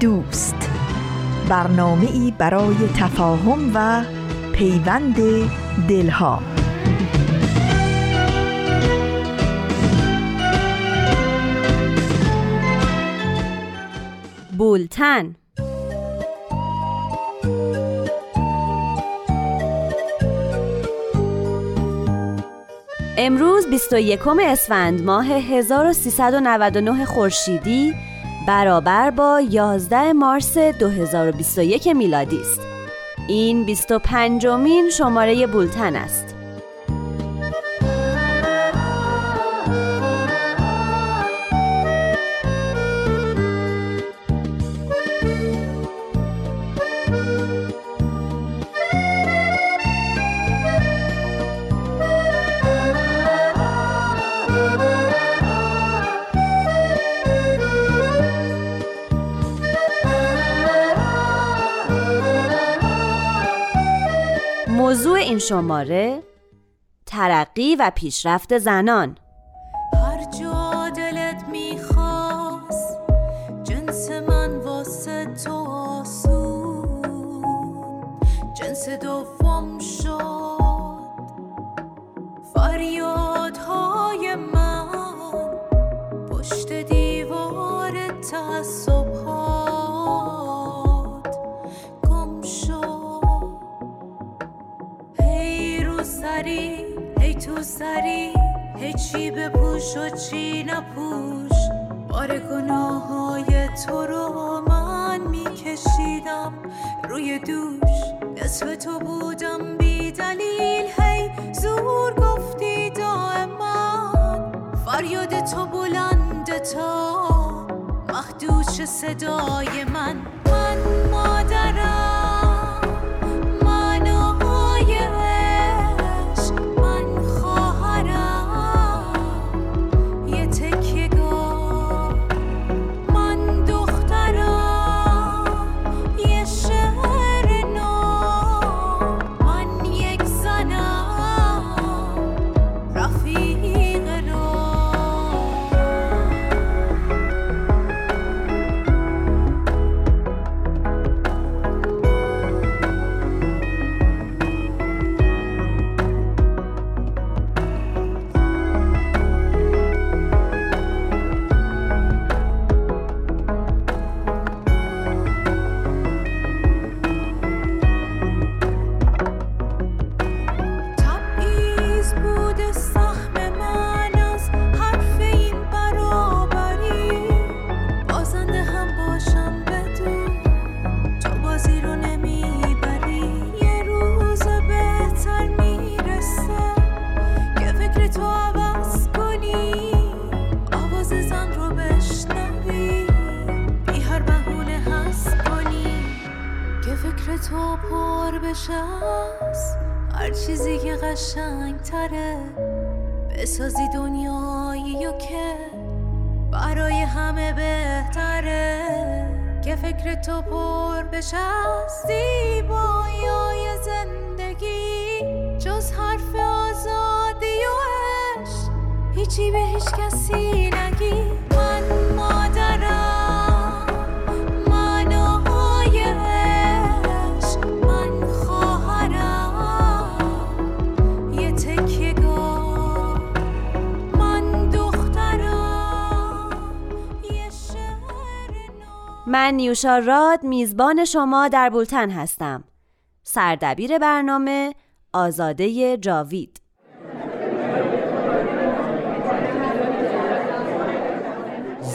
دوست. برنامه ای برای تفاهم و پیوند دلها. بولتن. امروز 21 اسفند ماه 1399 خورشیدی. برابر با 11 مارس 2021 میلادی است. این 25 مین شماره بولتن است. این شماره ترقی و پیشرفت زنان. چی بپوش و چی نپوش بار گناه های تو رو من میکشیدم. روی دوش نصف تو بودم بی دلیل. هی زور گفتی دائما فریاد تو بلند تا مخدوش صدای من. من مادرم. به هیچ کسی نگی. من من نیوشا راد میزبان شما در بولتن هستم. سردبیر برنامه آزاده جاوید.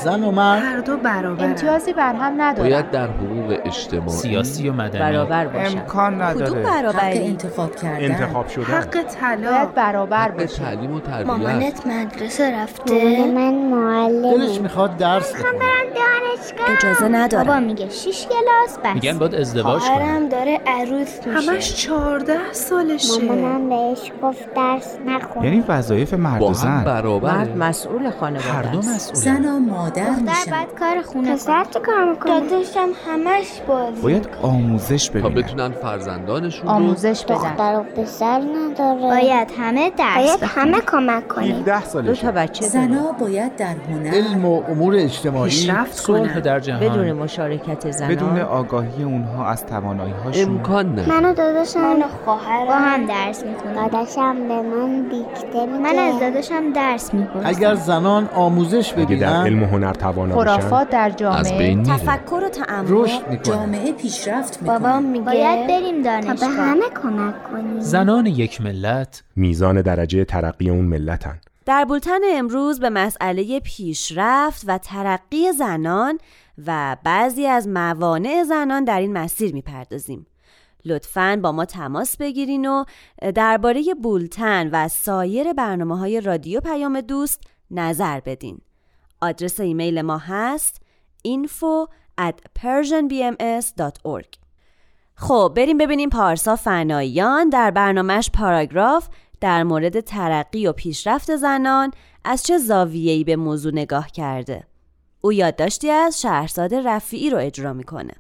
زن و مرد هر دو برابر امتیازی بر هم ندارن. باید در حقوق اجتماعی سیاسی و مدنی برابر باشن. امکان نداره. کدوم برابری انتخاب کردن. انتخاب شدن. حق طلا باید برابر حق بشه تعلیم و تربیت. مامانت مدرسه رفته؟ من معلم. دلش می‌خواد درس بخونه. اجازه نداره. بابا میگه شیش کلاس بس. میگن باید ازدواج کنه. خواهرم داره عروس میشه. همش چهارده سالشه. مامانم بهش گفت درس نخون. یعنی وظایف مرد و زن. برابره مرد مسئول خانواده هر دو است. مسئول زن و مادر. دختر میشن باید کار خونه پسر چه کار می‌کنه؟ داداشم همش بازی باید آموزش تا ببینن بتونن فرزندانشون رو آموزش بدن. دختر و پسر نداره. باید همه درس باید همه کمک کنیم 17 دو سالشه تا بچه زنا باید در هنر علم و امور اجتماعی پیشرفت کنن. در جهان. بدون مشارکت زنان. بدون آگاهی اونها از توانایی هاشون امکان نه. من و داداشم من و خواهرم با هم درس می‌کنیم داداشم به من دیکته من از داداشم درس می‌کنم اگر زنان آموزش در ببینن علم و هنر توانا خرافات در از جامعه. بین میره تفکر و تعمق جامعه پیشرفت می‌کنه. بابام میگه باید بریم دانشگاه. تا به همه کمک کنیم. زنان یک ملت میزان درجه ترقی اون ملتن. در بولتن امروز به مسئله پیشرفت و ترقی زنان و بعضی از موانع زنان در این مسیر می‌پردازیم. لطفاً با ما تماس بگیرین و درباره بولتن و سایر برنامه های رادیو پیام دوست نظر بدین. آدرس ایمیل ما هست info at persianbms.org خب بریم ببینیم پارسا فنایان در برنامهش پاراگراف در مورد ترقی و پیشرفت زنان از چه زاویه‌ای به موضوع نگاه کرده. او یادداشتی از شهرزاد رفیعی رو اجرا می‌کنه.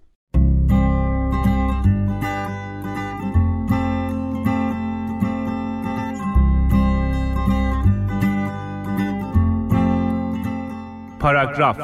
پاراگراف.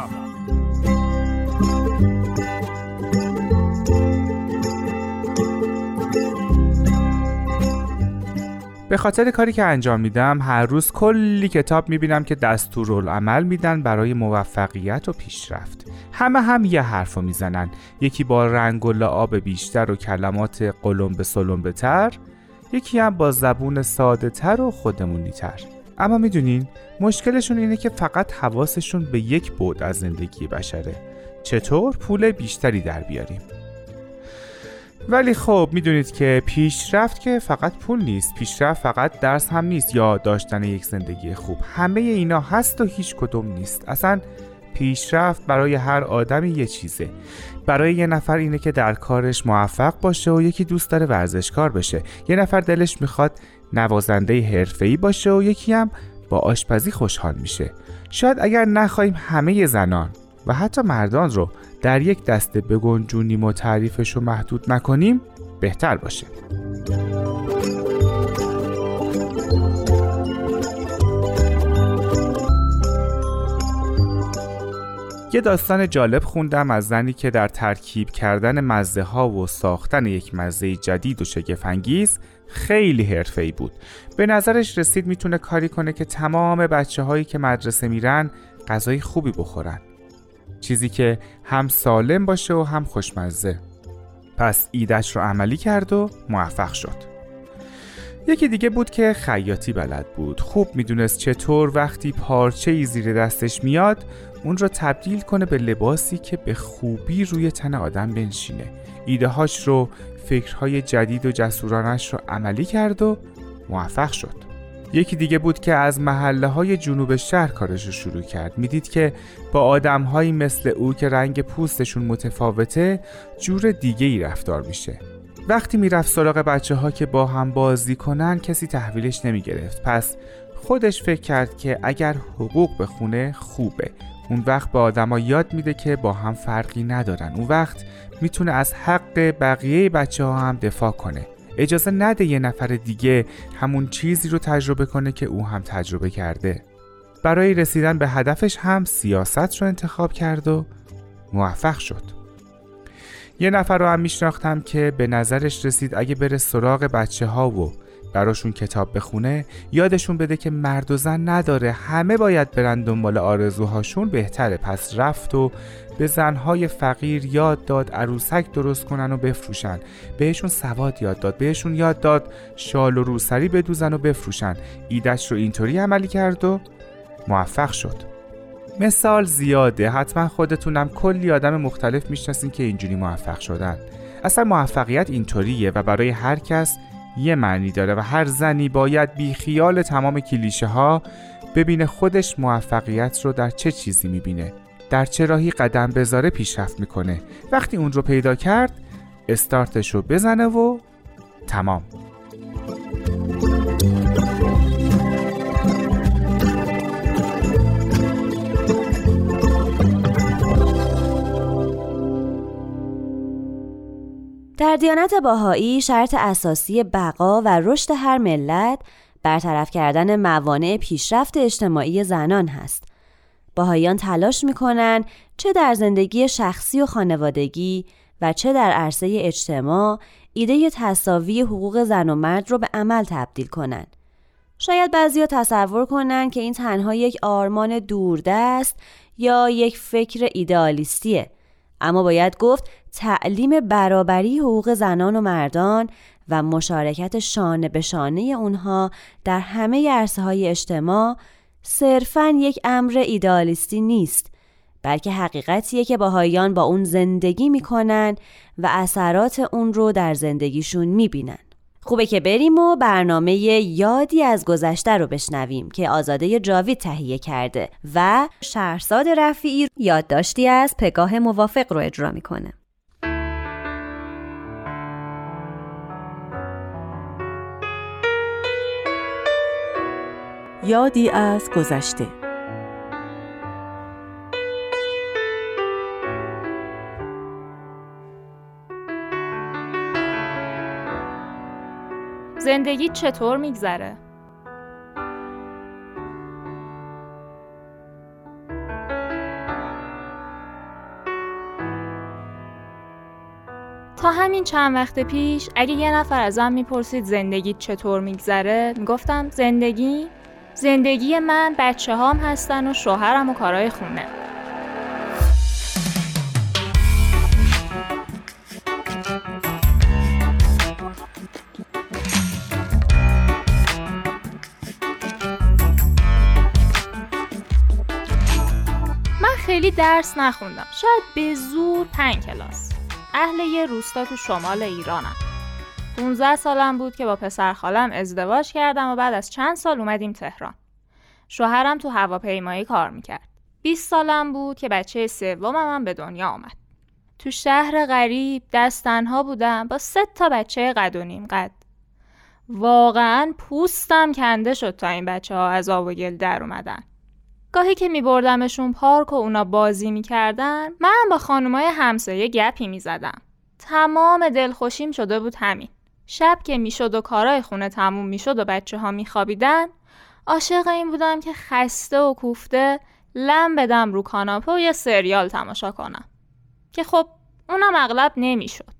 به خاطر کاری که انجام میدم هر روز کلی کتاب می‌بینم که دستورالعمل میدن برای موفقیت و پیشرفت. همه هم یه حرف رو می‌زنن. یکی با رنگ و لعاب بیشتر و کلمات قلم به سلم یکی هم با زبون ساده تر و خودمونی تر اما می‌دونین مشکلشون اینه که فقط حواسشون به یک بود از زندگی بشره. چطور؟ پول بیشتری در بیاریم. ولی خب می‌دونید که پیشرفت که فقط پول نیست پیشرفت فقط درس هم نیست. یا داشتن یک زندگی خوب. همه اینا هست و هیچ کدوم نیست. اصلا پیشرفت برای هر آدمی یه چیزه. برای یه نفر اینه که در کارش موفق باشه و یکی دوست داره ورزشکار بشه. یه نفر دلش می‌خواد نوازنده حرفه‌ای باشه و یکی هم با آشپزی خوشحال میشه. شاید اگر نخواهیم همه زنان و حتی مردان رو در یک دسته بگنجونیم و تعریفش رو محدود نکنیم بهتر باشه. یه داستان جالب خوندم از زنی که در ترکیب کردن مزه ها و ساختن یک مزه جدید و شگفنگیز خیلی حرفه‌ای بود. به نظرش رسید می‌تونه کاری کنه که تمام بچه هایی که مدرسه میرن غذای خوبی بخورن. چیزی که هم سالم باشه و هم خوشمزه. پس ایدش رو عملی کرد و موفق شد. یکی دیگه بود که خیاطی بلد بود. خوب می‌دونست چطور وقتی پارچه ای زیر دستش میاد اون رو تبدیل کنه به لباسی که به خوبی روی تن آدم بنشینه. ایدههاش رو فکرهای جدید و جسورانش رو عملی کرد و موفق شد. یکی دیگه بود که از محله های جنوب شهر کارش رو شروع کرد. می‌دید که با آدم مثل او که رنگ پوستشون متفاوته جور دیگه ای رفتار میشه. وقتی می‌رفت سراغ بچه ها که با هم بازی کنن کسی تحویلش نمی گرفت پس خودش فکر کرد که اگر حقوق بخونه خوبه. اون وقت به آدما یاد میده که با هم فرقی ندارن. اون وقت می‌تونه از حق بقیه بچه ها هم دفاع کنه. اجازه نده یه نفر دیگه همون چیزی رو تجربه کنه که او هم تجربه کرده. برای رسیدن به هدفش هم سیاست رو انتخاب کرد و موفق شد. یه نفر رو هم میشناختم که به نظرش رسید اگه بره سراغ بچه ها و براشون کتاب بخونه یادشون بده که مرد و زن نداره. همه باید برن دنبال آرزوهاشون. بهتره. پس رفت و به زنهای فقیر یاد داد عروسک درست کنن و بفروشن. بهشون سواد یاد داد. بهشون یاد داد شال و روسری بدوزن و بفروشن. ایدش رو اینطوری عملی کرد و موفق شد. مثال زیاده. حتما خودتونم کلی آدم مختلف می‌شناسین که اینجوری موفق شدن. اصلا موفقیت اینطوریه و برای هر کس یه معنی داره و هر زنی باید بی خیال تمام کلیشه ها ببینه خودش موفقیت رو در چه چیزی می‌بینه. در چه راهی قدم بذاره پیشرفت می‌کنه. وقتی اون رو پیدا کرد استارتش رو بزنه و تمام. در دیانت باهایی شرط اساسی بقا و رشد هر ملت برطرف کردن موانع پیشرفت اجتماعی زنان هست. باهایان تلاش می‌کنن چه در زندگی شخصی و خانوادگی و چه در عرصه اجتماع ایده تساوی حقوق زن و مرد رو به عمل تبدیل کنند. شاید بعضیا تصور کنن که این تنها یک آرمان دوردست یا یک فکر ایدئالیستیه اما باید گفت تعلیم برابری حقوق زنان و مردان و مشارکت شانه به شانه اونها در همه عرصه های اجتماع صرفاً یک امر ایدئالیستی نیست بلکه حقیقتیه که باهایان با اون زندگی می‌کنن و اثرات اون رو در زندگیشون می‌بینن. خوبه که بریم و برنامه یادی از گذشته رو بشنویم که آزاده جاوید تهیه کرده و شهرزاد رفیعی یادداشتی از پگاه موافق رو اجرا می‌کنه. یادی از گذشته زندگی چطور میگذره؟ تا همین چند وقت پیش اگه یه نفر ازم می‌پرسید زندگی چطور میگذره می‌گفتم زندگی زندگی من بچه هام هستن و شوهرم و کارهای خونه. من خیلی درس نخوندم. شاید به زور پنج کلاس. اهل یه روستا تو شمال ایرانم. 15 سالم بود که با پسر خالم ازدواج کردم و بعد از چند سال اومدیم تهران. شوهرم تو هواپیمایی کار می‌کرد. 20 سالم بود که بچه سومم هم به دنیا آمد. تو شهر غریب دستنها بودم با سه تا بچه قد و نیم قد. واقعا پوستم کنده شد تا این بچه ها از آب و گل در اومدن. گاهی که می بردمشون پارک و اونا بازی می‌کردن من با خانمای همسایه گپی می‌زدم. تمام دلخوشیم شده بود همین. شب که می‌شد و کارای خونه تموم می‌شد و بچه ها میخوابیدن عاشق این بودم که خسته و کوفته لم بدم رو کاناپه و یه سریال تماشا کنم. که خب اونم اغلب نمی‌شد.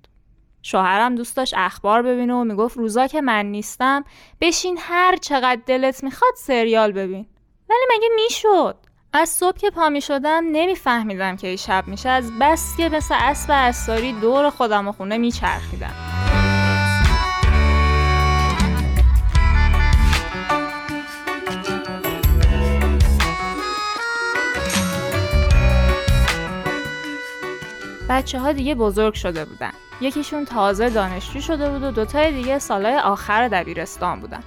شوهرم دوست داشت اخبار ببینه و می‌گفت روزا که من نیستم بشین هر چقدر دلت می‌خواد سریال ببین. ولی مگه می‌شد؟ از صبح که پا می شدم نمیفهمیدم که شب میشه از بس که مثل اسب استاری دور خودم و خونه میچرخیدم. بچه ها دیگه بزرگ شده بودن. یکیشون تازه دانشجو شده بود و دوتای دیگه سالهای آخر دبیرستان بودن.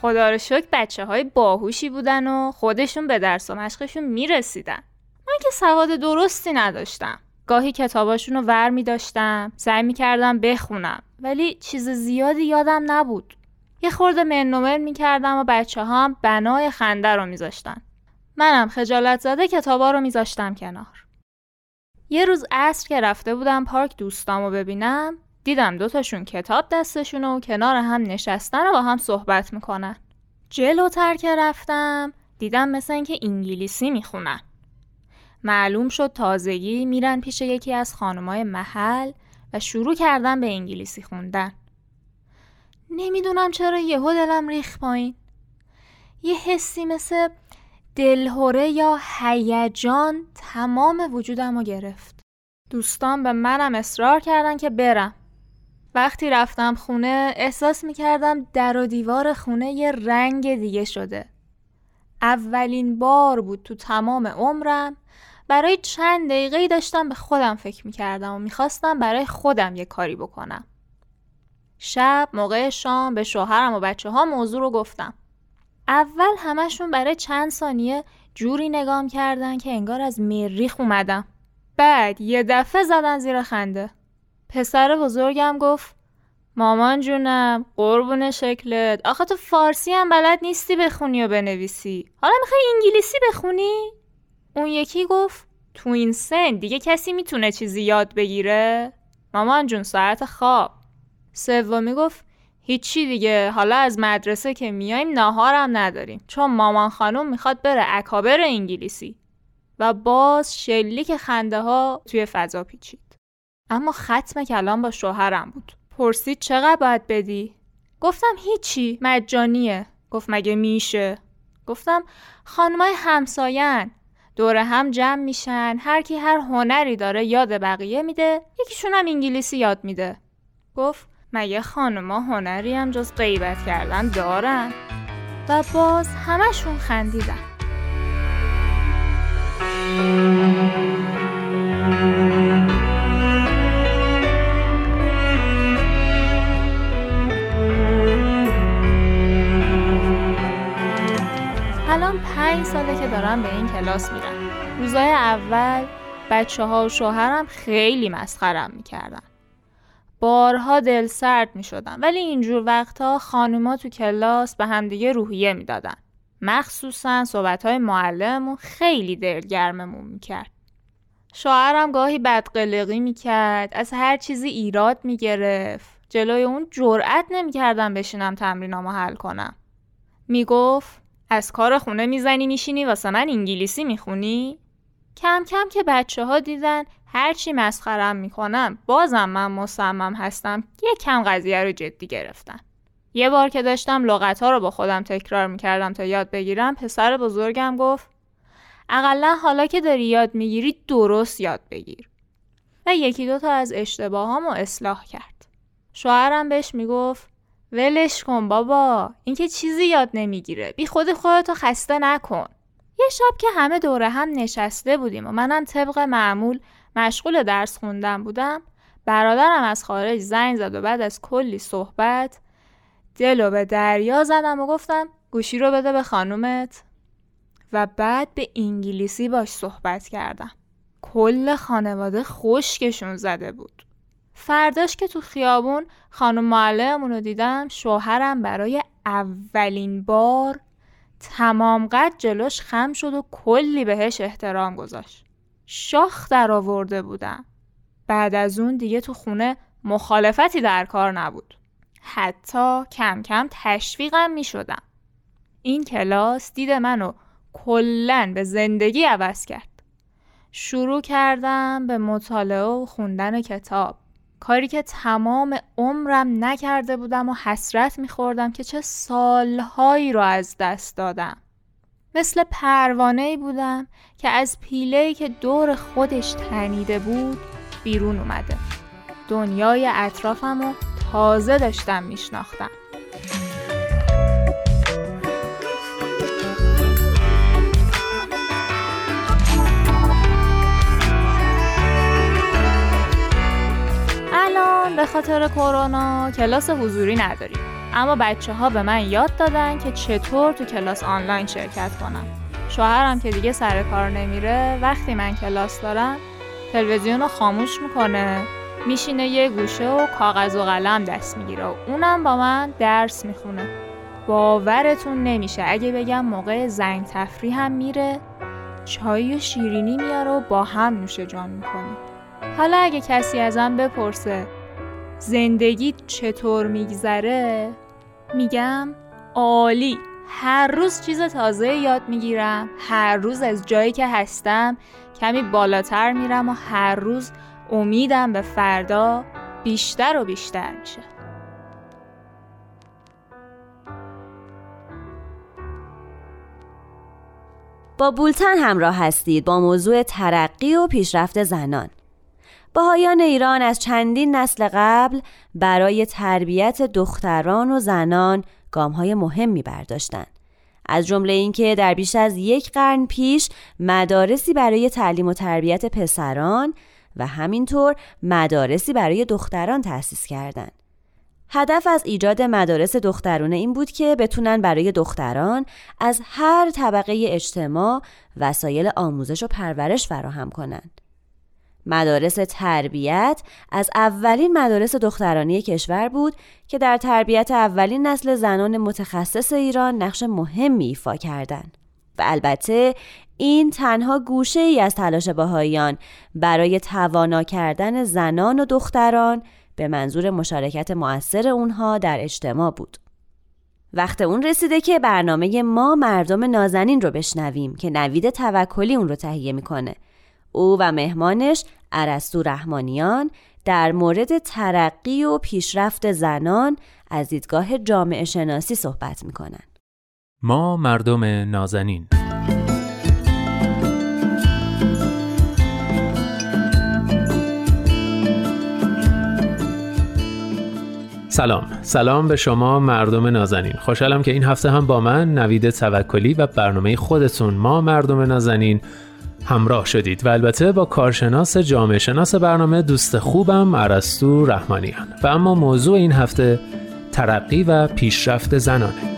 خدا رو شکر بچه های باهوشی بودن و خودشون به درس و مشقشون می‌رسیدن. من که سواد درستی نداشتم. گاهی کتاباشون رو ور می داشتم سعی می کردم بخونم ولی چیز زیادی یادم نبود. یه خورده منومر می کردم و بچه هم بنای خنده رو می زاشتن. منم خجالت زده کتابا رو می کنار. یه روز عصر که رفته بودم پارک دوستامو ببینم دیدم دوتاشون کتاب دستشون و کنار هم نشستن و با هم صحبت می‌کنن. جلوتر که رفتم دیدم مثل اینکه انگلیسی می‌خونن. معلوم شد تازگی میرن پیش یکی از خانمای محل و شروع کردن به انگلیسی خوندن. نمی‌دونم چرا یهو دلم ریخ پایین. یه حسی مثل دلهوره یا هیجان تمام وجودم رو گرفت دوستان به منم اصرار کردن که برم وقتی رفتم خونه احساس می‌کردم در و دیوار خونه یه رنگ دیگه شده اولین بار بود تو تمام عمرم برای چند دقیقه داشتم به خودم فکر می‌کردم و می‌خواستم برای خودم یه کاری بکنم. شب موقع شام به شوهرم و بچه ها موضوع رو گفتم. اول همشون برای چند ثانیه جوری نگام کردن که انگار از مریخ اومدم. بعد یه دفعه زدن زیر خنده. پسر بزرگم گفت مامان جونم قربون شکلت آخه تو فارسی هم بلد نیستی بخونی و بنویسی حالا می‌خوای انگلیسی بخونی؟ اون یکی گفت تو این سن دیگه کسی می‌تونه چیزی یاد بگیره؟ مامان جون ساعت خواب سومی گفت هیچی دیگه. حالا از مدرسه که میایم ناهارم نداریم. چون مامان خانم می‌خواد بره اکابر انگلیسی. و باز شلیک خنده ها توی فضا پیچید. اما ختم کلام با شوهرم بود. پرسید چقدر باید بدی؟ گفتم هیچی. مجانیه. گفت مگه میشه؟ گفتم خانمای همساین دور هم جمع میشن. هر کی هر هنری داره یاد بقیه میده. یکیشون هم انگلیسی یاد میده. گفت مگه خانما هنری هم جز غیبت کردن دارن؟ و باز همشون خندیدن. الان پنج ساله که دارم به این کلاس میرم روزای اول بچه ها و شوهرم خیلی مسخرم می‌کردن. بارها دل سرد می‌شدم ولی اینجور وقتها خانوما تو کلاس به همدیگه روحیه می‌دادن. مخصوصا صحبت های معلممون خیلی دلگرممون می‌کرد. شوهرم گاهی بدقلقی می‌کرد از هر چیزی ایراد می‌گرفت. جلوی اون جرأت نمی‌کردم بشینم تمرینامو حل کنم. می‌گفت از کار خونه می‌زنی میشینی واسه من انگلیسی می‌خونی؟ کم کم که بچه ها دیدن هرچی مسخرم می‌کنم بازم من مصمم هستم یه کم قضیه رو جدی گرفتن. یه بار که داشتم لغت ها رو با خودم تکرار می‌کردم تا یاد بگیرم پسر بزرگم گفت اقلا حالا که داری یاد می‌گیری درست یاد بگیر. و یکی دوتا از اشتباهامو اصلاح کرد. شوهرم بهش می‌گفت ولش کن بابا این که چیزی یاد نمی‌گیره بی خود خودتو خسته نکن یه شب که همه دوره هم نشسته بودیم و منم طبق معمول مشغول درس خوندم بودم برادرم از خارج زنگ زد و بعد از کلی صحبت دلو به دریا زدم و گفتم گوشی رو بده به خانومت. و بعد به انگلیسی باش صحبت کردم. کل خانواده خشکشون زده بود. فرداش که تو خیابون خانم معلممون رو دیدم شوهرم برای اولین بار تمام قد جلوش خم شد و کلی بهش احترام گذاشت. شاخ در آورده بودم. بعد از اون دیگه تو خونه مخالفتی در کار نبود. حتی کم کم تشویقم می شدم. این کلاس دید منو کلن به زندگی عوض کرد. شروع کردم به مطالعه و خوندن کتاب. کاری که تمام عمرم نکرده بودم و حسرت میخوردم که چه سالهایی رو از دست دادم. مثل پروانه بودم که از پیلهی که دور خودش تنیده بود بیرون اومده. دنیای اطرافم رو تازه داشتم میشناختم. الان به خاطر کرونا کلاس حضوری نداریم. اما بچه ها به من یاد دادن که چطور تو کلاس آنلاین شرکت کنم. شوهرم که دیگه سر کار نمیره وقتی من کلاس دارم تلویزیون رو خاموش می‌کنه میشینه یه گوشه و کاغذ و قلم دست می‌گیره و اونم با من درس می‌خونه. باورتون نمیشه. اگه بگم موقع زنگ تفریح هم میره چای و شیرینی میاره و با هم نوشه جان می‌کنیم حالا اگه کسی ازم بپرسه زندگی چطور میگذره؟ میگم عالی. هر روز چیز تازه یاد می‌گیرم. هر روز از جایی که هستم کمی بالاتر میرم و هر روز امیدم به فردا بیشتر و بیشتر میشه. با بولتن همراه هستید با موضوع ترقی و پیشرفت زنان. بهایان ایران از چندین نسل قبل برای تربیت دختران و زنان گامهای مهمی برداشتند از جمله اینکه در بیش از یک قرن پیش مدارسی برای تعلیم و تربیت پسران و همینطور مدارسی برای دختران تأسیس کردند. هدف از ایجاد مدارس دخترانه این بود که بتونن برای دختران از هر طبقه اجتماع وسایل آموزش و پرورش فراهم کنند. مدارس تربیت از اولین مدارس دخترانی کشور بود که در تربیت اولین نسل زنان متخصص ایران نقش مهمی ایفا کردند. و البته این تنها گوشه ای از تلاش باهایان برای توانا کردن زنان و دختران به منظور مشارکت مؤثر اونها در اجتماع بود. وقت اون رسیده که برنامه ما مردم نازنین رو بشنویم که نوید توکلی اون رو تهیه می‌کنه. او و مهمانش عرستو رحمانیان در مورد ترقی و پیشرفت زنان از دیدگاه جامعه شناسی صحبت می‌کنن. ما مردم نازنین. سلام. سلام به شما مردم نازنین. خوشحالم که این هفته هم با من نوید توکلی و برنامه خودتون. ما مردم نازنین همراه شدید و البته با کارشناس جامعه شناس برنامه دوست خوبم عرستو رحمانیان. و اما موضوع این هفته ترقی و پیشرفت زنانه.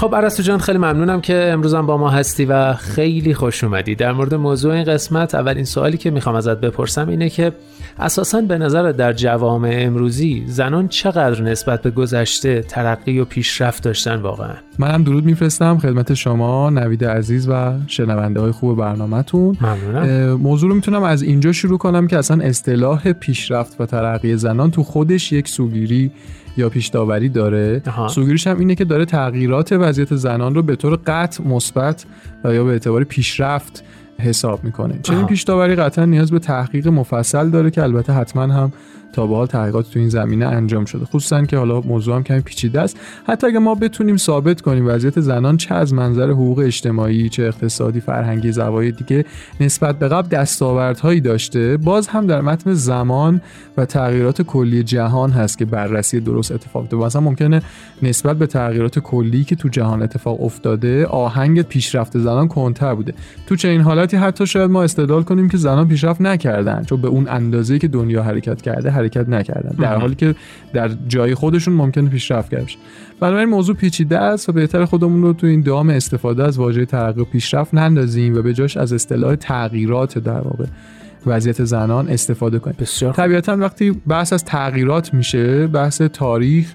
خب عرستو جان خیلی ممنونم که امروزم با ما هستی و خیلی خوش اومدی. در مورد موضوع این قسمت اولین سوالی که می‌خوام ازت بپرسم اینه که اساسا به نظر در جوامع امروزی زنان چقدر نسبت به گذشته ترقی و پیشرفت داشتن واقعا؟ منم درود میفرستم خدمت شما نوید عزیز و شنونده های خوب برنامهتون. ممنونم. موضوع رو می‌تونم از اینجا شروع کنم که اصلا اصطلاح پیشرفت و ترقی زنان تو خودش یک سوگیری یا پیش داوری داره سوگیریش هم اینه که داره تغییرات وضعیت زنان رو به طور قطع مثبت یا به اعتبار پیشرفت حساب می‌کنه. چنین پیش داوری قطعا نیاز به تحقیق مفصل داره که البته حتما هم تا به حال تحقیقات تو این زمینه انجام شده. خصوصا که حالا موضوع هم کمی پیچیده است. حتی اگه ما بتونیم ثابت کنیم وضعیت زنان چه از منظر حقوق اجتماعی چه اقتصادی فرهنگی زوایای دیگه نسبت به قبل دستاوردهایی داشته باز هم در متن زمان و تغییرات کلی جهان هست که بررسی درست اتفاق افتاده. مثلا ممکنه نسبت به تغییرات کلی که تو جهان اتفاق افتاده آهنگ پیشرفت زنان کنتر بوده. تو چنین حالتی حتی شاید ما استدلال کنیم که زنان پیشرفت نکردن چون به اون اندازه‌ای که دنیا حرکت کرده حرکت نکردن. در حالی که در جای خودشون ممکنه پیشرفت کرده بنابراین موضوع پیچیده است و بهتر خودمون رو تو این دام استفاده از واژه ترقی و پیشرفت نندازیم و به جاش از اصطلاح تغییرات در واقع وضعیت زنان استفاده کنیم. بسیار طبیعتا وقتی بحث از تغییرات میشه بحث تاریخ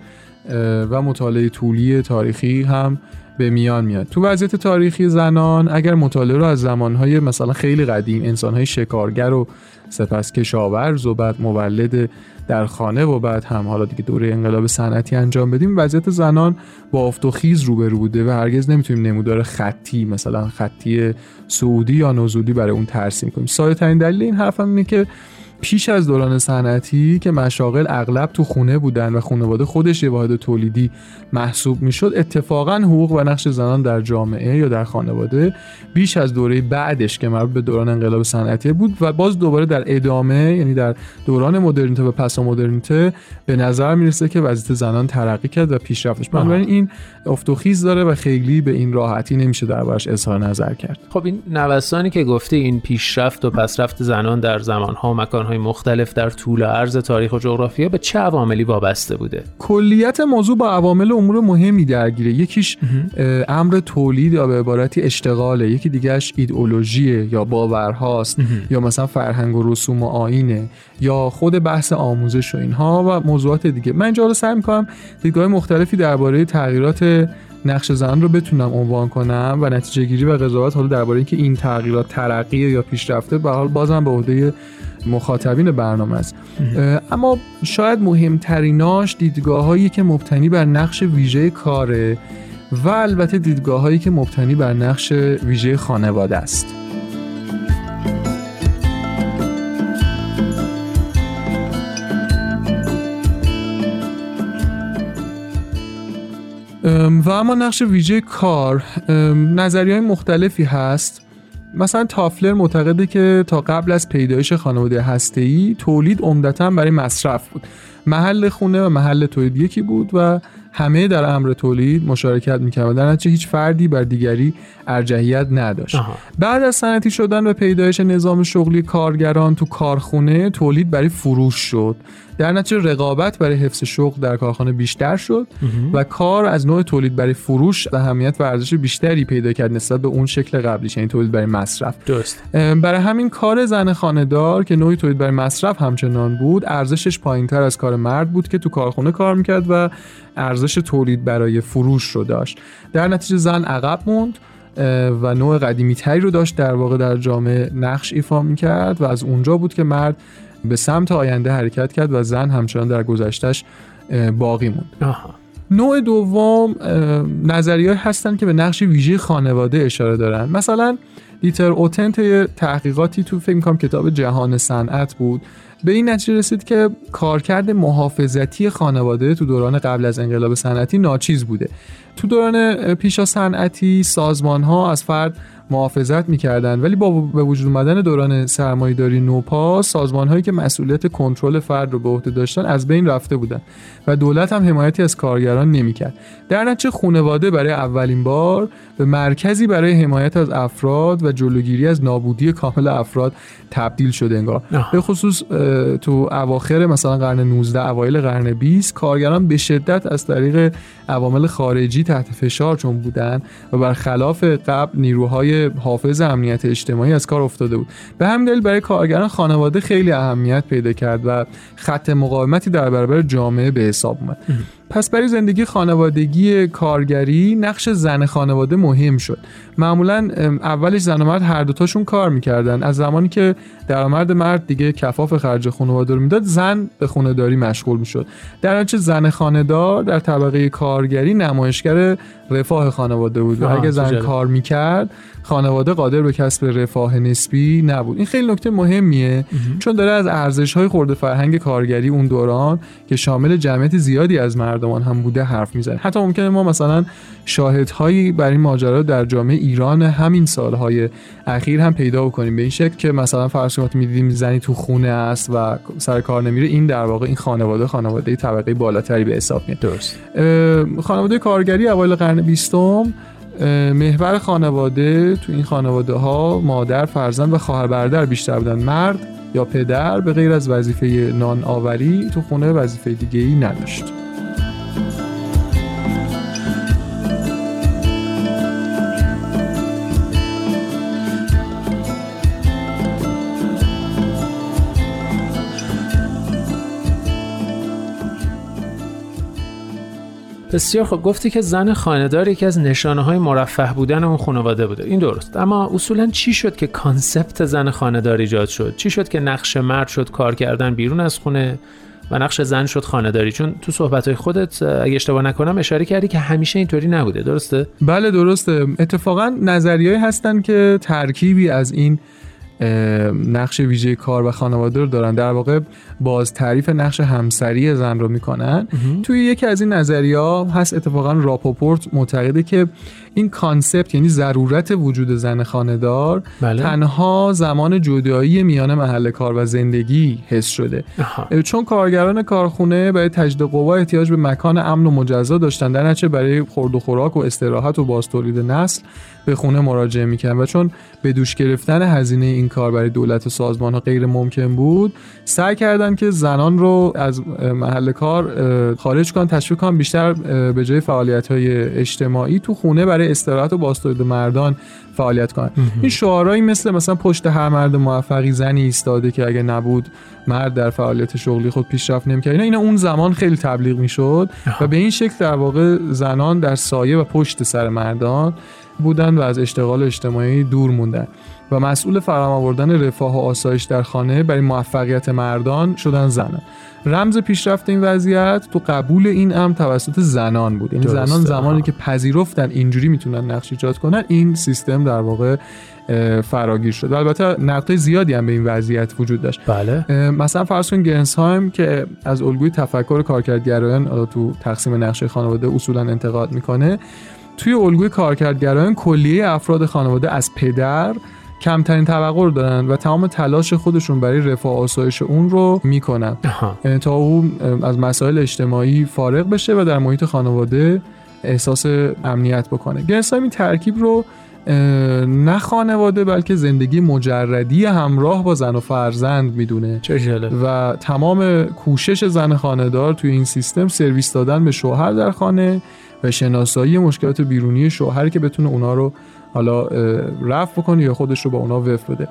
و مطالعه طولی تاریخی هم به میان میاد. تو وضعیت تاریخی زنان اگر مطالعه رو از زمانهای مثلا خیلی قدیم انسانهای شکارگر و سپس کشاورز و بعد مولد در خانه و بعد هم حالا دیگه دوره انقلاب صنعتی انجام بدیم. وضعیت زنان با افت و خیز روبرو بوده و هرگز نمی‌تونیم نمودار خطی مثلا خطی سعودی یا نزودی برای اون ترسیم کنیم. ساده ترین دلیل این حرفم اینه که پیش از دوران صنعتی که مشاغل اغلب تو خونه بودن و خانواده خودش یه واحد تولیدی محسوب می‌شد اتفاقا حقوق و نقش زنان در جامعه یا در خانواده بیش از دوره بعدش که مربوط به دوران انقلاب صنعتی بود و باز دوباره در ادامه یعنی در دوران مدرنیته و پس مدرنیته به نظر می‌رسه که وضعیت زنان ترقی کرد و پیشرفتش. بنابراین این افت و خیز داره و خیلی به این راحتی نمیشه دربارش اظهار نظر کرد. خب این نوسانی که گفتی این پیشرفت و پسرفت زنان در زمانها و مکانهای مختلف در طول و عرض تاریخ و جغرافیا به چه عواملی وابسته بوده؟ کلیت موضوع با عوامل امور مهمی درگیره. یکیش امر تولید یا به عبارتی اشتغاله. یکی دیگهش ایدئولوژیه یا باورهاست یا مثلا فرهنگ و رسوم و آینه یا خود بحث آموزش و اینها و موضوعات دیگه. من اینجا رو سعی می‌کنم دیدگاه مختلفی درباره تغییرات نقش زن رو بتونم عنوان کنم و نتیجه گیری و قضاوت حالا درباره اینکه این تغییرات ترقی یا پیشرفته به حال بازم به عهده مخاطبین برنامه است. اما شاید مهمتریناش دیدگاه هایی که مبتنی بر نقش ویژه کاره و البته دیدگاه هایی که مبتنی بر نقش ویژه خانواده است. و اما نقش ویژه کار نظری های مختلفی هست. مثلا تافلر معتقده که تا قبل از پیدایش خانواده هسته‌ای تولید عمدتا برای مصرف بود. محل خونه و محل تولید یکی بود و همه در امر تولید مشارکت می‌کردن در نتیجه هیچ فردی بر دیگری ارجحیت نداشت. آها. بعد از صنعتی شدن و پیدایش نظام شغلی کارگران تو کارخونه تولید برای فروش شد. در نتیجه رقابت برای حفظ شغل در کارخانه بیشتر شد و کار از نوع تولید برای فروش اهمیت و ارزش بیشتری پیدا کرد نسبت به اون شکل قبلیش یعنی تولید برای مصرف. درست. برای همین کار زن خانه‌دار که نوعی تولید برای مصرف همچنان بود ارزشش پایینتر از کار مرد بود که تو کارخونه کار می‌کرد و ارزش تولید برای فروش رو داشت. در نتیجه زن عقب موند و نوع قدیمی تری رو داشت در واقع در جامعه نقش ایفا می‌کرد و از اونجا بود که مرد به سمت آینده حرکت کرد و زن همچنان در گذشتش باقی موند. آها. نوع دوم نظریه هستن که به نقش ویژه خانواده اشاره دارن مثلا دیتر اوتنت تحقیقاتی تو فکر کنم کتاب جهان صنعت بود. به این نتیجه رسید که کارکرد محافظتی خانواده تو دوران قبل از انقلاب صنعتی ناچیز بوده. تو دوران پیشا صنعتی سازمان ها از فرد محافظت می‌کردن ولی با به وجود اومدن دوران سرمایه‌داری نوپا سازمان هایی که مسئولیت کنترل فرد رو به عهده داشتن از بین رفته بودن و دولت هم حمایتی از کارگران نمی‌کرد. در نتیجه خانواده برای اولین بار به مرکزی برای حمایت از افراد و جلوگیری از نابودی کامل افراد تبدیل شده انگار. به خصوص تو اواخر مثلا قرن 19 اوایل قرن 20 کارگران به شدت از طریق عوامل خارجی تحت فشار چون بودن و برخلاف قبل نیروهای حافظ امنیت اجتماعی از کار افتاده بود. به همین دلیل برای کارگران خانواده خیلی اهمیت پیدا کرد و خط مقاومتی در برابر جامعه به حساب اومد. پس برای زندگی خانوادگی کارگری نقش زن خانواده مهم شد. معمولا اولش زن و مرد هر دوتاشون کار می‌کردن. از زمانی که درآمد مرد دیگه کفاف خرج خانواده رو می‌داد زن به خانهداری مشغول می‌شد. در نتیجه زن خانهدار در طبقه کارگری نمایشگر رفاه خانواده بود. و اگه زن. کار می‌کرد خانواده قادر به کسب رفاه نسبی نبود. این خیلی نکته مهمیه چون داره از ارزش های خورده فرهنگ کارگری اون دوران که شامل جمعیت زیادی از مردمان هم بوده حرف می‌زنه. حتی ممکنه ما مثلا شاهدهایی بر این ماجرا در جامعه ایران همین سالهای اخیر هم پیدا بکنیم. به این شکل که مثلا فرض کنید می‌دیدیم زنی تو خونه است و سر کار نمیره این در واقع این خانواده خانواده طبقه بالاتری به حساب میاد. درست. خانواده کارگری اوایل قرن بیستم اه، محور خانواده تو این خانواده ها مادر فرزند و خواهر برادر بیشتر بودن. مرد یا پدر به غیر از وظیفه نان آوری تو خونه وظیفه دیگه ای نداشت. بسیار خب گفتی که زن خانهدار یکی از نشانه های مرفه بودن اون خانواده بوده. این درست. اما اصولا چی شد که کانسپت زن خانهدار ایجاد شد؟ چی شد که نقش مرد شد کار کردن بیرون از خونه و نقش زن شد خانهداری؟ چون تو صحبت خودت اگه اشتباه نکنم اشاره کردی که همیشه اینطوری نبوده. درسته؟ بله درسته. اتفاقا نظریه هستن که ترکیبی از این نقش ویژه کار و خانواده رو دارن. در واقع باز تعریف نقش همسری زن رو می‌کنن. توی یکی از این نظریه هست اتفاقا راپوپورت معتقده که این concept یعنی ضرورت وجود زن خانه‌دار بله. تنها زمان جدایی میان محل کار و زندگی حس شده آها. چون کارگران کارخونه برای تجدید قوا احتیاج به مکان امن و مجزا داشتن در نتیجه برای خورد و خوراک و استراحت و باز تولید نسل به خونه مراجعه می‌کردن و چون به دوش گرفتن هزینه این کار برای دولت و سازمان ها غیر ممکن بود سعی کردن که زنان رو از محل کار خارج کنن تشویق کنن بیشتر به جای فعالیت های اجتماعی تو خونه برای استراحت و باز تولید مردان فعالیت کنن. این شعارهایی مثل مثلا پشت هر مرد موفقی زنی ایستاده که اگه نبود مرد در فعالیت شغلی خود پیشرفت نمی‌کرد. اینا اینا اون زمان خیلی تبلیغ می‌شد و به این شکل در واقع زنان در سایه و پشت سر مردان بودن و از اشتغال اجتماعی دور موندن. و مسئول فراهم آوردن رفاه و آسایش در خانه برای موفقیت مردان شدن زنان. رمز پیشرفت این وضعیت تو قبول این امر توسط زنان بود. یعنی درسته، زنان زمانی. که پذیرفتن اینجوری می‌تونن نقش ایجاد کنن این سیستم در واقع فراگیر شد. البته نقطه زیادی هم به این وضعیت وجود داشت. بله. مثلا فرض کن گرنسهایم که از الگوی تفکر کارکردگرایان تو تقسیم نقشه خانواده اصولا انتقاد می‌کنه توی الگوی کارکردگرایان کلیه افراد خانواده از پدر کمترین توقع رو دارن و تمام تلاش خودشون برای رفاه آسایش اون رو می‌کنن. تا اون از مسائل اجتماعی فارغ بشه و در محیط خانواده احساس امنیت بکنه. گرنسایم این ترکیب رو نه خانواده بلکه زندگی مجردی همراه با زن و فرزند می‌دونه. و تمام کوشش زن خانهدار توی این سیستم سرویس دادن به شوهر در خانه و شناسایی مشکلات بیرونی شوهر که بتونه اونا رو حالا رفع بکنه یا خودش رو با اونا وف بده.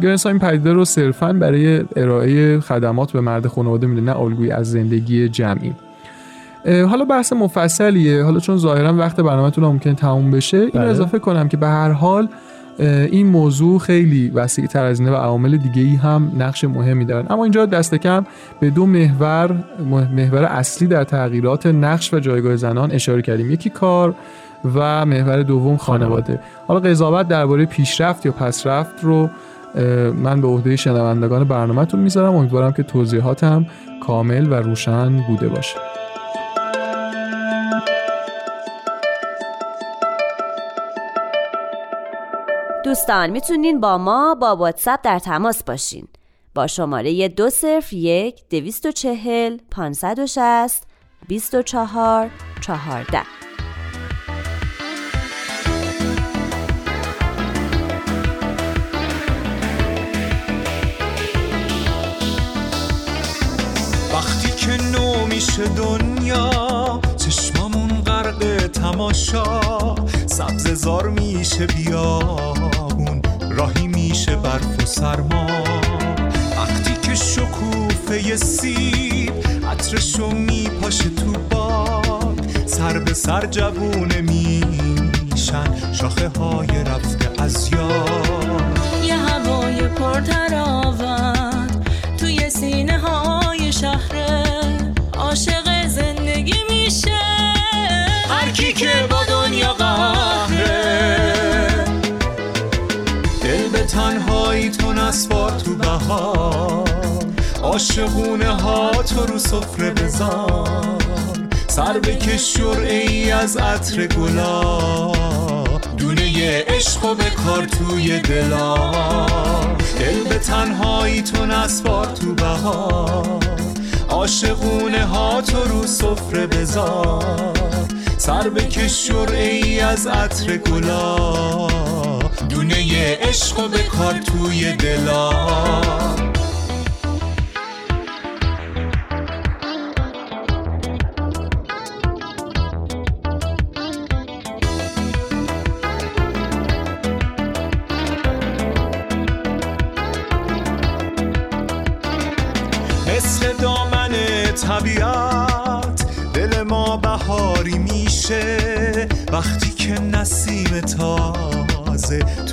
گرنسا این پدیده رو صرفا برای ارائه خدمات به مرد خانواده میده نه الگویی از زندگی جمعی. حالا بحث مفصلیه. حالا چون ظاهرا وقت برنامهتون ممکن تموم بشه این بله. اضافه کنم که به هر حال این موضوع خیلی وسیع تر از اینه و عوامل دیگه ای هم نقش مهمی دارن. اما اینجا دست کم به دو محور محور اصلی در تغییرات نقش و جایگاه زنان اشاره کردیم. یکی کار و محور دوم خانواده. حالا قضاوت درباره پیشرفت یا پسرفت رو من به عهده شنوندگان برنامهتون می‌ذارم. امیدوارم که توضیحاتم کامل و روشن بوده باشه. دوستان می‌تونین با ما با واتساپ در تماس باشین. با شماره دو صفر یک دویست و چهل پانصد و شست بیست و چهار چهارده. دنیا چشمامون غرق تماشا سبز زار میشه بیابون راهی میشه برف و سرما. وقتی که شکوفه سیب عطرشو میپاشه تو باد سر به سر جوونه میشن شاخه های رفته از یاد یه هوای پرتراوت توی سینه عاشقونه ها تو رو سفره بزن. سر بکش ای از عطر گلا. دونه عشق و بکار توی دلا. دل به تنهایی تو نسوار تو بهار عاشقونه ها تو رو سفره بزار سر بکش ای از عطر گلا. دونه عشق و بکار توی دلا. نسیم تازه.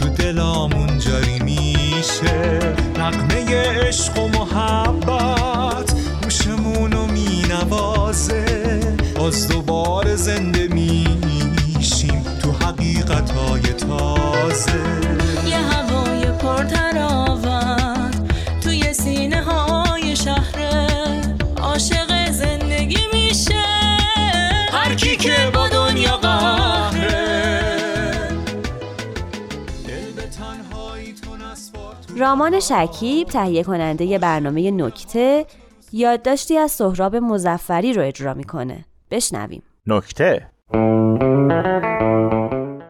رامان شکیب تهیه کننده برنامه نکته یادداشتی از سهراب مزفری رو اجرا می‌کنه. بشنویم. نکته.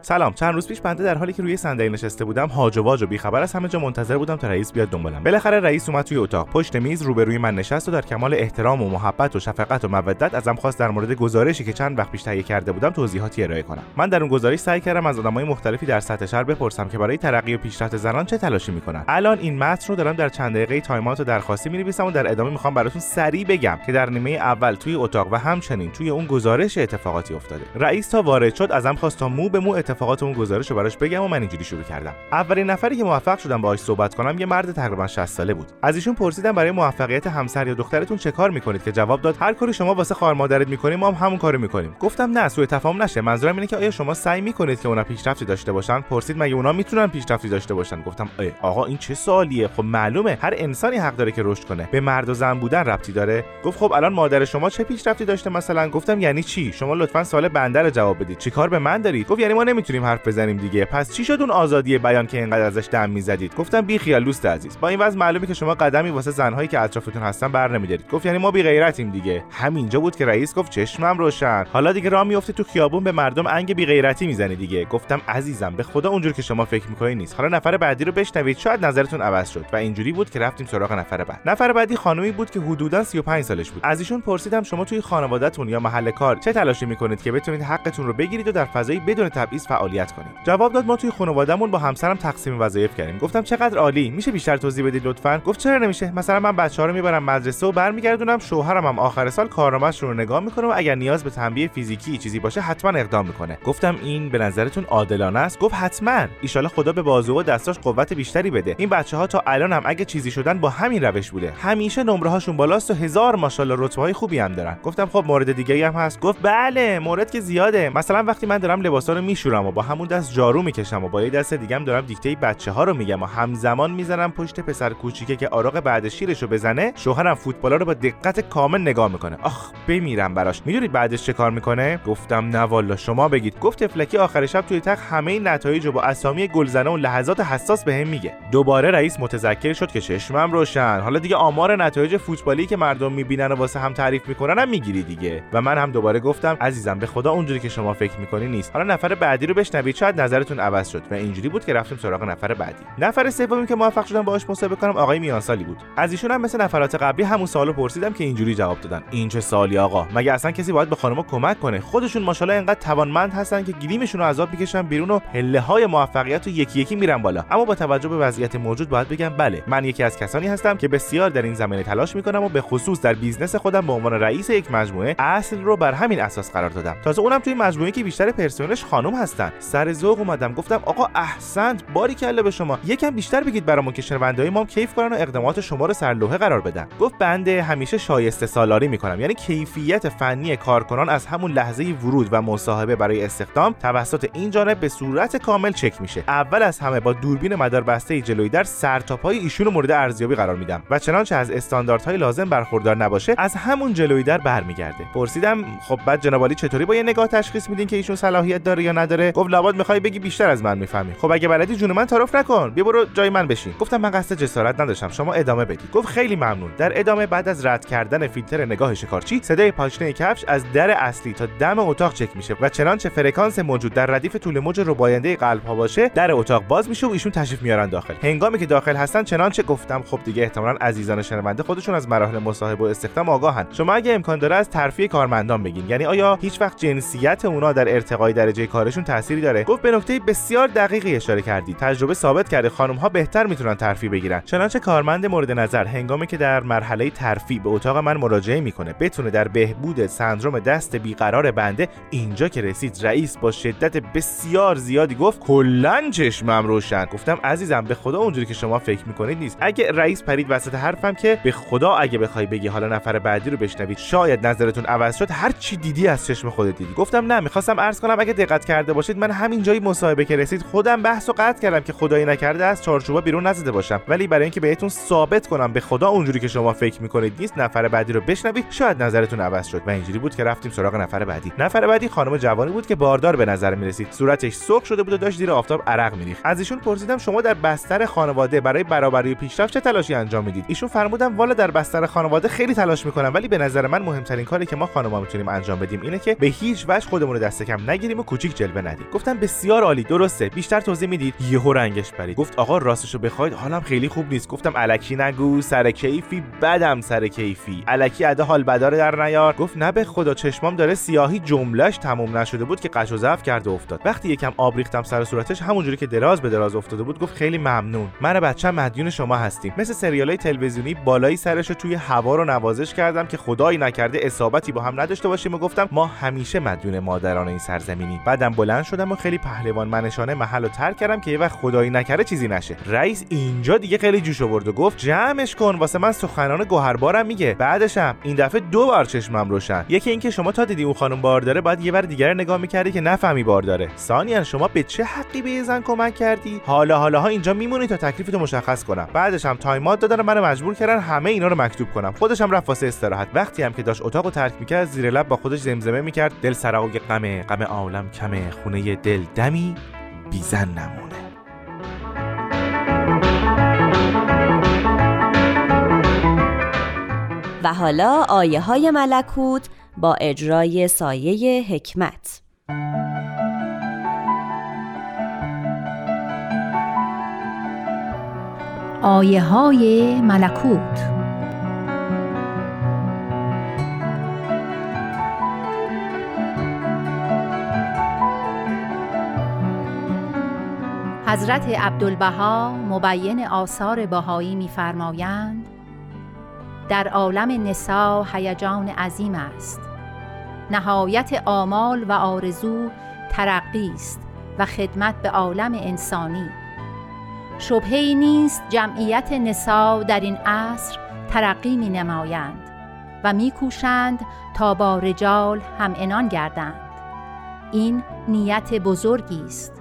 سلام چند روز پیش بنده در حالی که روی صندلی نشسته بودم هاج و واج و بیخبر از همه جا منتظر بودم تا رئیس بیاد دنبالم. بالاخره رئیس اومد توی اتاق. پشت میز روبروی من نشست و در کمال احترام و محبت و شفقت و مودت ازم خواست در مورد گزارشی که چند وقت پیش تهیه کرده بودم توضیحاتی ارائه کنم. من در اون گزارش سعی کردم از آدمای مختلفی در سطح شهر بپرسم که برای ترقی و پیشرفت زنان چه تلاشی می‌کنن الان این متن رو دارم در چند دقیقه تایمات و درخواستی می‌نویسم و در ادامه می‌خوام براتون سریع بگم که در نیمه اول توی اتاق و همچنین توی اون گزارش اتفاقاتی افتاده. رئیس تا وارد شد ازم خواست تا مو به مو اتفاقات اون گزارش رو براش بگم و من اینجوری شروع کردم. اولین نفری که موفق شدم باهاش صحبت کنم یه مرد تقریبا 60 ساله بود. از ایشون پرسیدم برای موفقیت همسر یا دخترتون چه کار می‌کنید که جواب داد هر کاری شما واسه خواهر مادرت می‌کنیم ما هم همون کارو می‌کنیم. گفتم نه سوء تفاهم نشه. منظورم اینه که آیا شما سعی می‌کنید که اونا پیشرفتی داشته باشن؟ پرسید مگه اونا می‌تونن پیشرفتی داشته باشن؟ گفتم آقا این چه سوالیه؟ خب معلومه هر انسانی حق داره که رشد کنه. به مرد و زن بودن ربطی داره. گفت خب الان مادر شما چه پیشرفتی داشته مثلا؟ گفتم یعنی چی؟ شما لطفا سوال بنده رو جواب بدید. چیکار به من دارید؟ گفت یعنی ما می‌تونیم حرف بزنیم دیگه. پس چی شد اون آزادی بیان که اینقدر ازش دم می‌زدید؟ گفتم بی خیال دوست عزیز. با این وضع معلومه که شما قدمی واسه زنهایی که اطرافتون هستن بر نمیدارید. گفت یعنی ما بی غیرتیم دیگه. همینجا بود که رئیس گفت چشمم روشن. حالا دیگه راه میفته تو خیابون به مردم انگ بی غیرتی می‌زنی دیگه. گفتم عزیزم به خدا اونجور که شما فکر می‌کنید نیست. حالا نفر بعدی رو بشنوید. شاید نظرتون عوض شد و اینجوری بود که رفتیم سراغ نفر بعد. نفر بعدی خانمی بود که حدودا 35 سالش بود. از ایشون پرسیدم شما توی خانوادهتون یا محل کار چه تلاشی می‌کنید که بتونید حقتون رو بگیرید و در فضایی بدون تبعیض فعالیت کنید جواب داد ما توی خانوادهمون با همسرم تقسیم وظایف کردیم. گفتم چقدر عالی میشه بیشتر توضیح بدید لطفا؟ گفت چرا نمیشه؟ مثلا من بچه‌ها رو می‌برم مدرسه و برمیگردونم شوهرم هم آخر سال کارنامه‌اش رو نگاه می‌کنه و اگر نیاز به تنبیه فیزیکی چیزی باشه حتما اقدام می‌کنه. گفتم این به نظرتون عادلانه است؟ گفت حتما. ایشالا خدا به بازو و دستاش قوت بیشتری بده. این بچه ها تا الان هم اگه چیزی شدن با همین روش بوده. همیشه نمره هاشون بالاست و هزار ماشاءالله رتبه های خوبی هم دارن. گفتم خب مورد دیگه هم هست. گفت بله مورد که زیاده. مثلا وقتی من دارم لباسا رو میشورم و با همون دست جارو می‌کشم و با یه دست دیگه هم دارم دیکته بچه ها رو میگم و همزمان می‌زنم پشت پسر کوچیکه که آراغ بعد شیرشو بزنه شوهرم فوتبالا رو با دقت کامل نگاه می‌کنه. آخ بمیرم براش. می‌دونید بعدش چه کار می‌کنه؟ گفتم نه والا شما بگید. گفت تفلکی آخر شب توی تخت همه نتایج رو با اسامی گلزنه و لحظات حساس بهم میگه. دوباره رئیس متذکر شد که چشمم روشن. حالا دیگه آمار نتایج فوتبالی که مردم می‌بینن و واسه هم تعریف می‌کنن هم می‌گیری دیگه. و من هم دوباره گفتم عزیزم به خدا اونجوری که شما فکر می‌کنی نیست. حالا نفر بعدی بشنوید. شاید نظرتون عوض شد و اینجوری بود که رفتیم سراغ نفر بعدی. نفر سومی که موفق شدم باهاش مصاحبه کنم آقای میانسالی بود. از ایشون هم مثل نفرات قبلی همون سوالو پرسیدم که اینجوری جواب دادن. این چه سوالیه آقا؟ مگه اصلا کسی باید به خانم‌ها کمک کنه؟ خودشون ماشاءالله اینقدر توانمند هستن که گلیمشون رو از آب می‌کشن بیرون و پله های موفقیت رو یکی یکی میرن بالا. اما با توجه به وضعیت موجود باید بگم بله من یکی از کسانی هستم که بسیار در این زمینه تلاش می‌کنم و به خصوص در business خودم به عنوان رئیس یک مجموعه اصل رو بر همین اساس قرار دادم. تازه اونم توی مجموعه که بیشتر پرسنلش خانم هستن. سر ذوق اومدم. گفتم آقا احسنت باریکلا به شما. یکم بیشتر بگید برامون که شنوندههای ما کیف کنن و اقدامات شما رو سر لوحه قرار بدن. گفت بنده همیشه شایسته سالاری می‌کنم. یعنی کیفیت فنی کارکنان از همون لحظه ورود و مصاحبه برای استخدام توسط این جانب به صورت کامل چک میشه. اول از همه با دوربین مدار بسته جلویی در سرتاپای ایشون مورد ارزیابی قرار میدم و چنانچه از استانداردهای لازم برخوردار نباشه از همون جلویی در برمیگرده. پرسیدم خب بعد جناب چطوری با یه نگاه تشخیص میدین که ایشون صلاحیت داره یا نداره؟ گفت لابد می‌خوای بگی بیشتر از من می‌فهمی. خب اگه بلدی جون من تعارف نکن. بیا برو جای من بشین. گفتم من قصد جسارت نداشتم. شما ادامه بدید. گفت خیلی ممنون. در ادامه بعد از رد کردن فیلتر نگاه شکارچی صدای پاشنه کفش از در اصلی تا دم اتاق چک میشه و چنانچه فرکانس موجود در ردیف طول موج رباینده قلب ها باشه در اتاق باز میشه و ایشون تشریف میارن داخل. هنگامی که داخل هستن چنانچه گفتم. خب دیگه احتمالاً عزیزان شنونده خودشون از مراحل مصاحبه و استخدام آگاهن. شما اگه امکان داره از ترفیع کارمندان بگین. یعنی آیا هیچ وقت جنسیت اونا در ارتقای درجه کارشون تأثیری داره. گفت به نکته بسیار دقیقی اشاره کردید تجربه ثابت کرده خانم ها بهتر می‌تونن ترفیع بگیرن. چنانچه کارمند مورد نظر هنگامی که در مرحله ترفیع به اتاق من مراجعه می‌کنه بتونه در بهبود سندروم دست بیقرار بنده اینجا که رسید رئیس با شدت بسیار زیادی گفت کلا چشمم روشن. گفتم عزیزم به خدا اونجوری که شما فکر می‌کنید نیست. اگه رئیس پرید وسط حرفم که به خدا اگه بخوای بگی حالا نفر بعدی رو بشنوید شاید نظرتون عوض شد هر چی دیدی از چشم خودت دیدی. گفتم نه می‌خواستم عرض کنم اگه دقت کرده باشید من همین جایی مصاحبه که رسید خودم بحث و قطع کردم که خدایی نکرده از چارچوبا بیرون نزده باشم. ولی برای اینکه بهتون ثابت کنم به خدا اونجوری که شما فکر می‌کنید نیست نفر بعدی رو بشنوید شاید نظرتون عوض شد. و اینجوری بود که رفتیم سراغ نفر بعدی. نفر بعدی خانم جوانی بود که باردار به نظر می‌رسید. صورتش سرخ شده بود و داشت زیر آفتاب عرق میریخت. از ایشون پرسیدم شما در بستر خانواده برای برابری و پیشرفت چه تلاشی انجام می‌دید؟ ایشون فرمودن والا در بستر خانواده خیلی تلاش می‌کنم ولی به نظر من مهمترین کاری که ما خانم‌ها می‌تونیم انجام بدیم اینه که به هیچ وجه خودمون رو دست کم نگیریم و کوچیک جلوه گفتم بسیار عالی درسته. بیشتر توضیح می‌دید؟ یهو رنگش پرید. گفت آقا راستشو بخواید؟ حالم خیلی خوب نیست. گفتم الکی نگو سر کیفی بدم سر کیفی. الکی ادا حال بدار در نیار. گفت نه به خدا چشمام داره سیاهی جملهش تموم نشده بود که قش و ضعف کرد افتاد. وقتی یکم آب ریختم سر صورتش همونجوری که دراز به دراز افتاده بود گفت خیلی ممنون. من بچه مدیون شما هستیم. مثل سریالای تلویزیونی بالای سرش رو توی هوا رو نوازش کردم که خدایی نکرده اصابتی با هم نداشته باشیم و گفتم ما همیشه مدیون مادران این سرزمینی بعدم بلند شدم و خیلی پهلوان منشانه محل رو ترک کردم که یه وقت خدایی نکرده چیزی نشه. رئیس اینجا دیگه خیلی جوش آورد و گفت جمعش کن واسه من سخنان گوهربارم میگه. بعدشم این دفعه دو بار چشمم روشن. یکی اینکه شما تا دیدی اون خانم بار داره باید یه بار دیگر نگاه می‌کردی که بفهمی بار داره. ثانیا شما به چه حقی به زن کمک کردی؟ حالا حالا ها اینجا میمونی تا تکلیفتو مشخص کنم. بعدش هم time out دادن منو مجبور کردن همه اینا رو مکتوب کنم. خودش هم رفت واسه استراحت. وقتی هم که داشت اتاقو ترک می‌کرد زیر لب با خودش زمزمه می‌کرد. دل سراغ غمه غم عالم کمه خونه دل دمی بی زن نمونه. و حالا آیه های ملکوت با اجرای سایه حکمت. آیه های ملکوت حضرت عبدالبها مبین آثار بهایی می‌فرمایند در عالم نسا هیجان عظیم است. نهایت آمال و آرزو ترقی است و خدمت به عالم انسانی. شبهی نیست جمعیت نسا در این عصر ترقی می نمایند و می کوشند تا با رجال هم انان گردند. این نیت بزرگی است.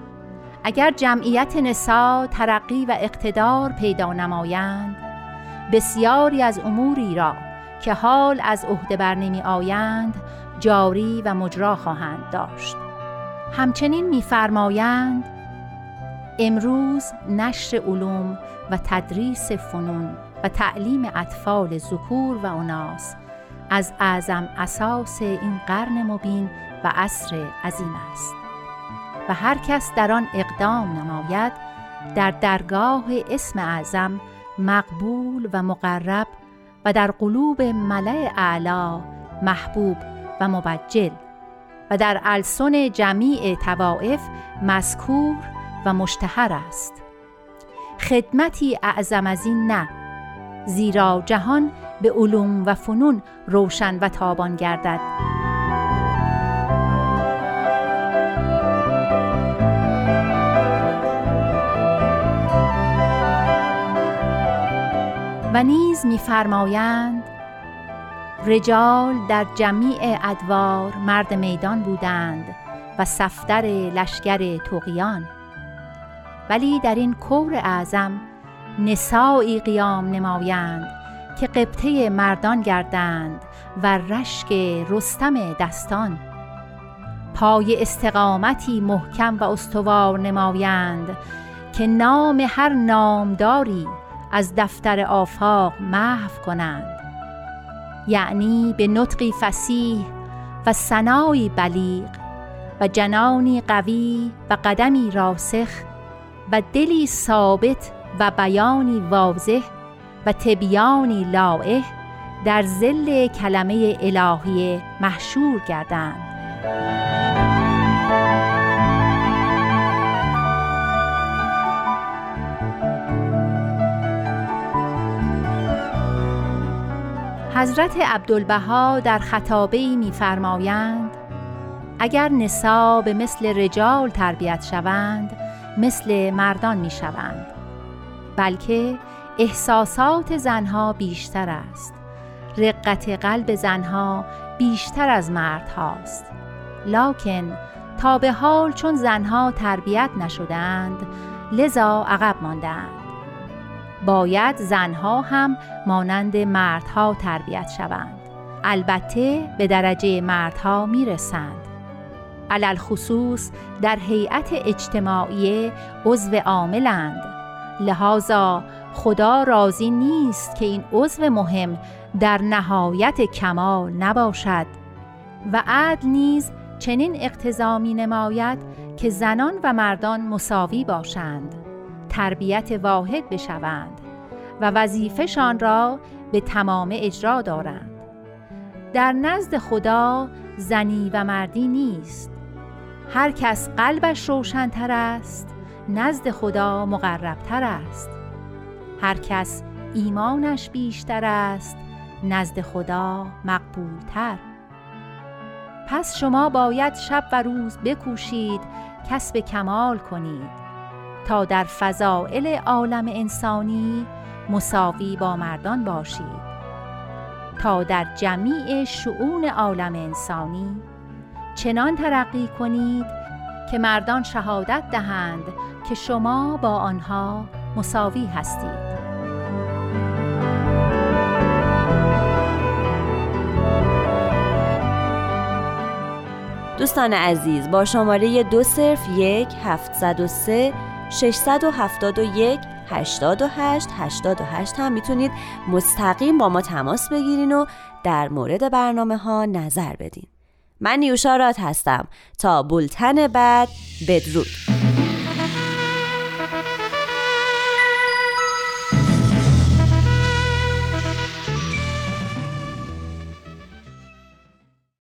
اگر جمعیت نسا ترقی و اقتدار پیدا نمایند بسیاری از اموری را که حال از عهده بر نمی آیند جاری و مجرا خواهند داشت. همچنین می‌فرمایند امروز نشر علوم و تدریس فنون و تعلیم اطفال ذکور و اناس از اعظم اساس این قرن مبین و عصر عظیم است. و هر کس در آن اقدام نماید در درگاه اسم اعظم مقبول و مقرب و در قلوب ملع اعلا محبوب و مبجل و در السن جمیع توائف مذکور و مشتهر است. خدمتی اعظم از این نه زیرا جهان به علوم و فنون روشن و تابان گردد. و نیز می‌فرمایند رجال در جمیع ادوار مرد میدان بودند و صفدر لشکر توقیان ولی در این کور اعظم نسایی قیام نمایند که قبطه مردان گردند و رشک رستم دستان. پای استقامتی محکم و استوار نمایند که نام هر نامداری از دفتر آفاق محو کنند. یعنی به نطقی فسیح و سنایی بلیغ و جنانی قوی و قدمی راسخ و دلی ثابت و بیانی واضح و تبیانی لائح در زل کلمه الهی محشور گردند. حضرت عبدالبها در خطابه‌ای می‌فرمایند اگر نسا به مثل رجال تربیت شوند مثل مردان می‌شوند بلکه احساسات زنها بیشتر است رقت قلب زنها بیشتر از مردهاست لکن تا به حال چون زنها تربیت نشدند لذا عقب ماندند باید زنها هم مانند مردها تربیت شوند. البته به درجه مردها می‌رسند. علل خصوص در هیئت اجتماعی عضو عاملند. لحاظا خدا راضی نیست که این عضو مهم در نهایت کمال نباشد و عدل نیز چنین اقتضا می نماید که زنان و مردان مساوی باشند. تربیت واحد بشوند و وظیفهشان را به تمام اجرا دارند. در نزد خدا زنی و مردی نیست. هر کس قلبش روشنتر است نزد خدا مقربتر است. هر کس ایمانش بیشتر است نزد خدا مقبولتر. پس شما باید شب و روز بکوشید کسب کمال کنید. تا در فضائل عالم انسانی مساوی با مردان باشید. تا در جمیع شعون عالم انسانی چنان ترقی کنید که مردان شهادت دهند که شما با آنها مساوی هستید. دوستان عزیز با شماره دو صرف یک هفتصد و سه 671 88 88 هم می‌تونید مستقیم با ما تماس بگیرین و در مورد برنامه ها نظر بدین. من نیوشا رات هستم. تا بولتن بعد بدرود.